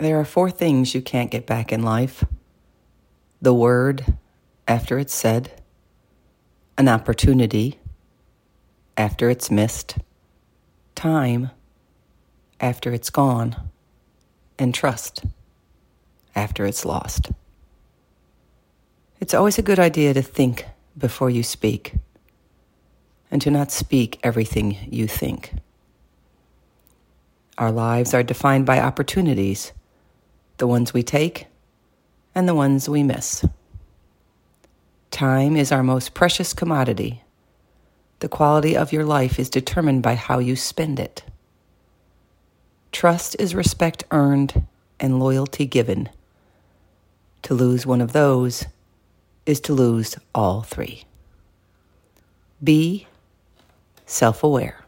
There are four things you can't get back in life. The word after it's said, an opportunity after it's missed, time after it's gone, and trust after it's lost. It's always a good idea to think before you speak and to not speak everything you think. Our lives are defined by opportunities the ones we take and the ones we miss. Time is our most precious commodity. The quality of your life is determined by how you spend it. Trust is respect earned and loyalty given. To lose one of those is to lose all three. Be self aware.